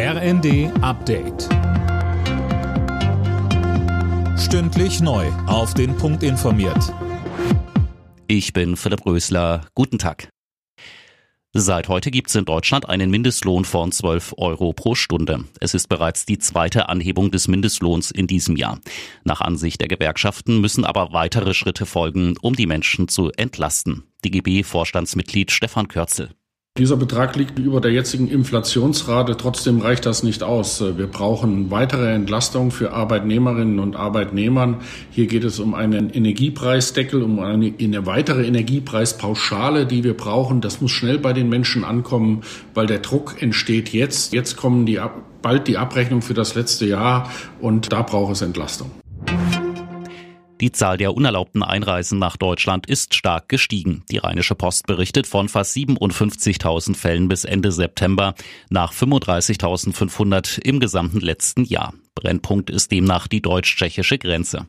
RND Update. Stündlich neu. Auf den Punkt informiert. Ich bin Philipp Rösler. Guten Tag. Seit heute gibt es in Deutschland einen Mindestlohn von 12 Euro pro Stunde. Es ist bereits die zweite Anhebung des Mindestlohns in diesem Jahr. Nach Ansicht der Gewerkschaften müssen aber weitere Schritte folgen, um die Menschen zu entlasten. DGB-Vorstandsmitglied Stefan Körzel. Dieser Betrag liegt über der jetzigen Inflationsrate. Trotzdem reicht das nicht aus. Wir brauchen weitere Entlastung für Arbeitnehmerinnen und Arbeitnehmern. Hier geht es um einen Energiepreisdeckel, um eine, eine weitere Energiepreispauschale, die wir brauchen. Das muss schnell bei den Menschen ankommen, weil der Druck entsteht jetzt. Jetzt kommen die, bald die Abrechnung für das letzte Jahr und da braucht es Entlastung. Die Zahl der unerlaubten Einreisen nach Deutschland ist stark gestiegen. Die Rheinische Post berichtet von fast 57.000 Fällen bis Ende September nach 35.500 im gesamten letzten Jahr. Brennpunkt ist demnach die deutsch-tschechische Grenze.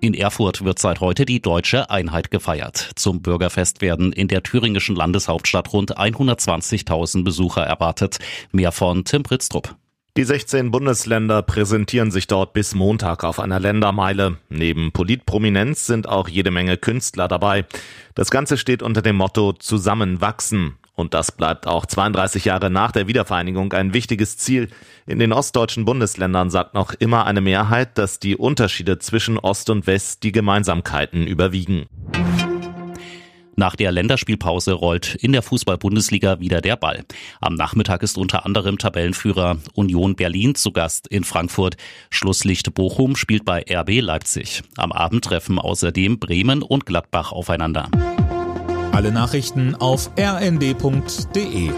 In Erfurt wird seit heute die deutsche Einheit gefeiert. Zum Bürgerfest werden in der thüringischen Landeshauptstadt rund 120.000 Besucher erwartet. Mehr von Tim Pritztrup. Die 16 Bundesländer präsentieren sich dort bis Montag auf einer Ländermeile. Neben Politprominenz sind auch jede Menge Künstler dabei. Das Ganze steht unter dem Motto Zusammenwachsen. Und das bleibt auch 32 Jahre nach der Wiedervereinigung ein wichtiges Ziel. In den ostdeutschen Bundesländern sagt noch immer eine Mehrheit, dass die Unterschiede zwischen Ost und West die Gemeinsamkeiten überwiegen. Nach der Länderspielpause rollt in der Fußball-Bundesliga wieder der Ball. Am Nachmittag ist unter anderem Tabellenführer Union Berlin zu Gast in Frankfurt. Schlusslicht Bochum spielt bei RB Leipzig. Am Abend treffen außerdem Bremen und Gladbach aufeinander. Alle Nachrichten auf rnd.de